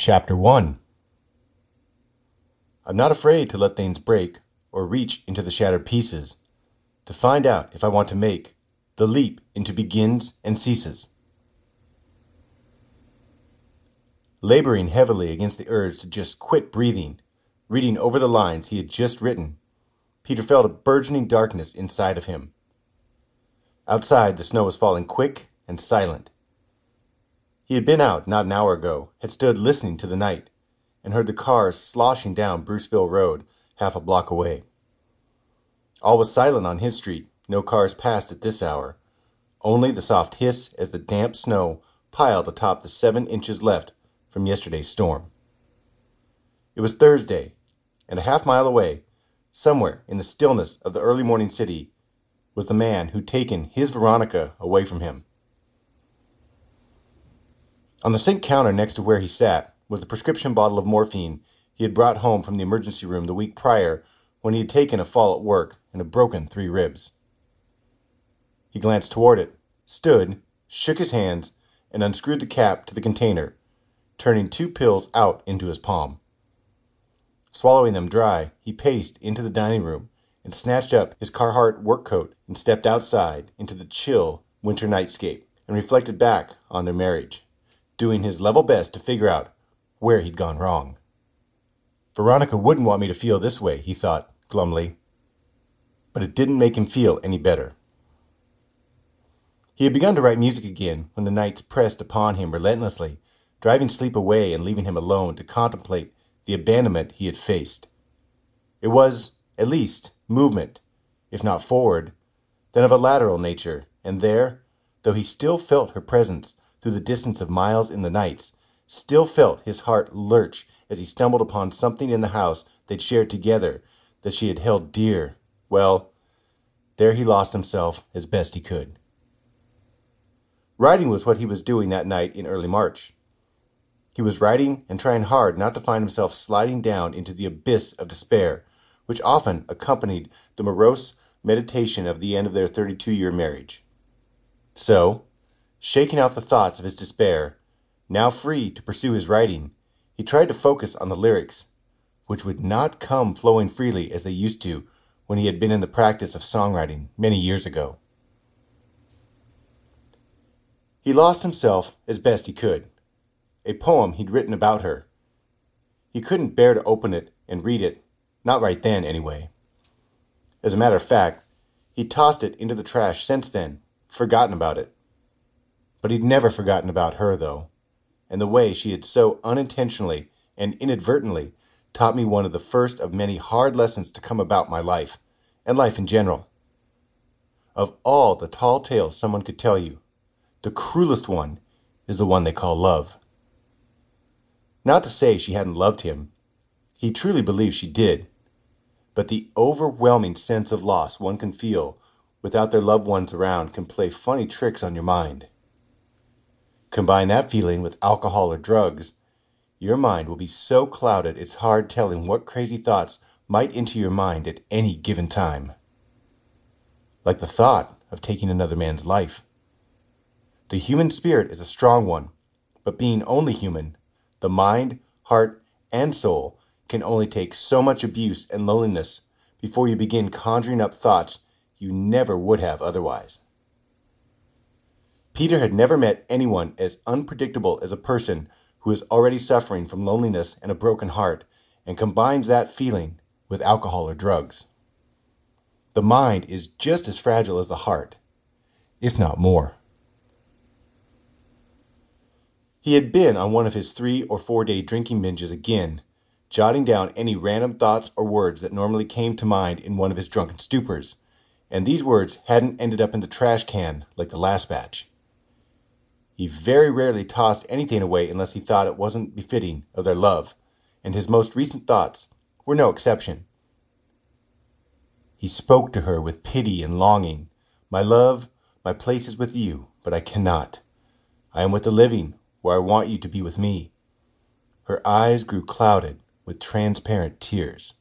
Chapter 1 I'm not afraid to let things break or reach into the shattered pieces, to find out if I want to make the leap into begins and ceases. Laboring heavily against the urge to just quit breathing, reading over the lines he had just written, Peter felt a burgeoning darkness inside of him. Outside, the snow was falling quick and silent. He had been out not an hour ago, had stood listening to the night, and heard the cars sloshing down Bruceville Road half a block away. All was silent on his street, no cars passed at this hour, only the soft hiss as the damp snow piled atop the seven inches left from yesterday's storm. It was Thursday, and a half mile away, somewhere in the stillness of the early morning city, was the man who'd taken his Veronica away from him. On the sink counter next to where he sat was the prescription bottle of morphine he had brought home from the emergency room the week prior when he had taken a fall at work and had broken three ribs. He glanced toward it, stood, shook his hands, and unscrewed the cap to the container, turning two pills out into his palm. Swallowing them dry, he paced into the dining room and snatched up his Carhartt work coat and stepped outside into the chill winter nightscape and reflected back on their marriage, doing his level best to figure out where he'd gone wrong. Veronica wouldn't want me to feel this way, he thought glumly. But it didn't make him feel any better. He had begun to write music again when the nights pressed upon him relentlessly, driving sleep away and leaving him alone to contemplate the abandonment he had faced. It was, at least, movement, if not forward, then of a lateral nature, and there, though he still felt her presence through the distance of miles in the nights, still felt his heart lurch as he stumbled upon something in the house they'd shared together that she had held dear. Well, there he lost himself as best he could. Writing was what he was doing that night in early March. He was writing and trying hard not to find himself sliding down into the abyss of despair, which often accompanied the morose meditation of the end of their 32 year marriage. So, shaking out the thoughts of his despair, now free to pursue his writing, he tried to focus on the lyrics, which would not come flowing freely as they used to when he had been in the practice of songwriting many years ago. He lost himself as best he could. A poem he'd written about her. He couldn't bear to open it and read it, not right then, anyway. As a matter of fact, he'd tossed it into the trash since then, forgotten about it. But he'd never forgotten about her, though and the way she had so unintentionally and inadvertently taught me one of the first of many hard lessons to come about my life, and life in general. Of all the tall tales someone could tell you, the cruelest one is the one they call love. Not to say she hadn't loved him. He truly believed she did. But the overwhelming sense of loss one can feel without their loved ones around can play funny tricks on your mind. Combine that feeling with alcohol or drugs, your mind will be so clouded it's hard telling what crazy thoughts might enter your mind at any given time. Like the thought of taking another man's life. The human spirit is a strong one, but being only human, the mind, heart, and soul can only take so much abuse and loneliness before you begin conjuring up thoughts you never would have otherwise. Peter had never met anyone as unpredictable as a person who is already suffering from loneliness and a broken heart and combines that feeling with alcohol or drugs. The mind is just as fragile as the heart, if not more. He had been on one of his three or four day drinking binges again, jotting down any random thoughts or words that normally came to mind in one of his drunken stupors, and these words hadn't ended up in the trash can like the last batch. He very rarely tossed anything away unless he thought it wasn't befitting of their love, and his most recent thoughts were no exception. He spoke to her with pity and longing. My love, my place is with you, but I cannot. I am with the living, where I want you to be with me. Her eyes grew clouded with transparent tears.